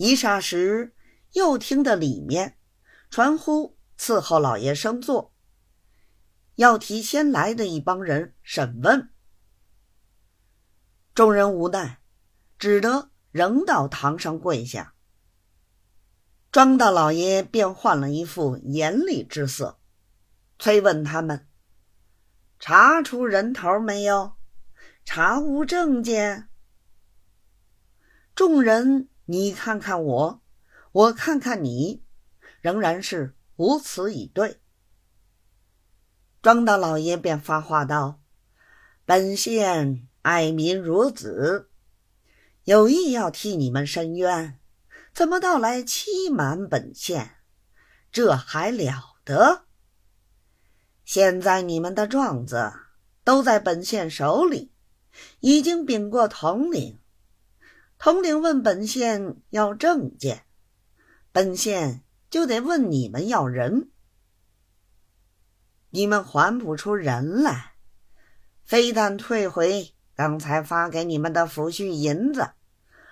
一霎时，又听得里面传呼伺候老爷升座，要提先来的一帮人审问。众人无奈，只得仍到堂上跪下。庄大老爷便换了一副严厉之色，催问他们：“查出人头没有？查无证件？”众人你看看我，我看看你，仍然是无词以对。庄大老爷便发话道：“本县爱民如子，有意要替你们伸冤。”怎么到来欺瞒本县？这还了得！现在你们的状子都在本县手里，已经禀过统领。统领问本县要证件，本县就得问你们要人。你们还不出人来，非但退回刚才发给你们的抚恤银子。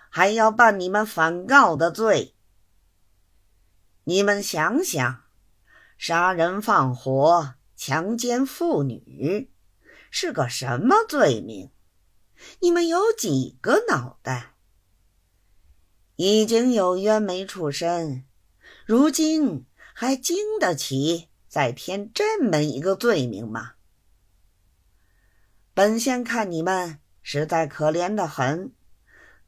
还要办你们反告的罪。你们想想，杀人放火、强奸妇女是个什么罪名？你们有几个脑袋？已经有冤没处伸，如今还经得起再添这么一个罪名吗？本仙看你们实在可怜的很。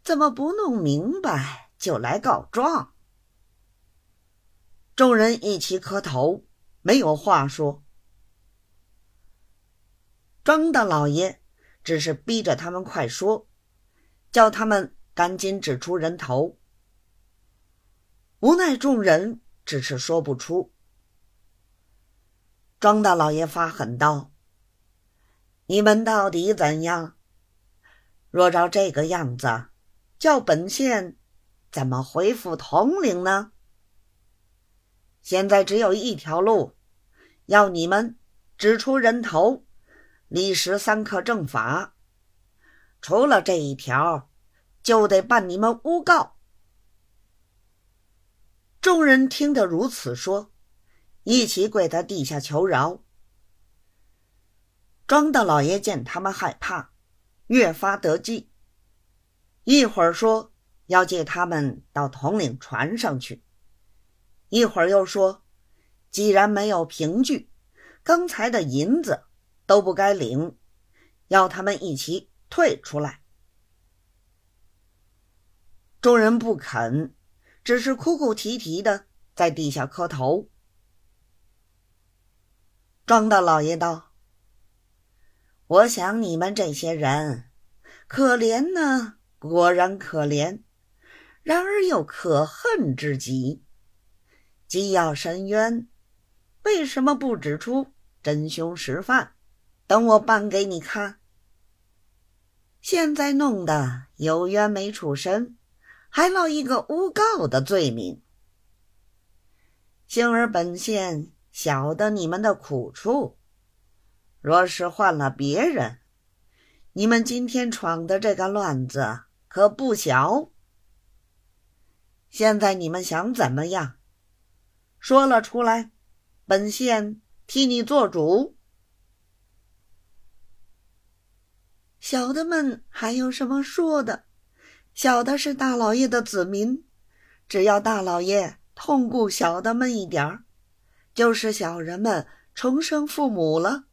怎么不弄明白就来告状？众人一起磕头，没有话说。庄大老爷只是逼着他们快说，叫他们赶紧指出人头。无奈众人只是说不出。庄大老爷发狠道：“你们到底怎样？若照这个样子……”叫本县怎么回复统领呢？现在只有一条路，要你们指出人头，立时三刻正法。除了这一条，就得办你们诬告。众人听得如此说，一起跪在地下求饶。庄大老爷见他们害怕，越发得计。一会儿说要借他们到统领船上去，一会儿又说，既然没有凭据，刚才的银子都不该领，要他们一起退出来。众人不肯，只是哭哭啼啼的在地下磕头。庄大老爷道：“我想你们这些人可怜呢。”果然可怜，然而又可恨之极。既要伸冤，为什么不指出真凶实犯？等我办给你看。现在弄得有冤没处伸，还落一个诬告的罪名。幸而本县晓得你们的苦处，若是换了别人，你们今天闯的这个乱子。可不小。现在你们想怎么样？说了出来，本县替你做主。小的们还有什么说的？小的是大老爷的子民，只要大老爷痛顾小的们一点儿，就是小人们重生父母了。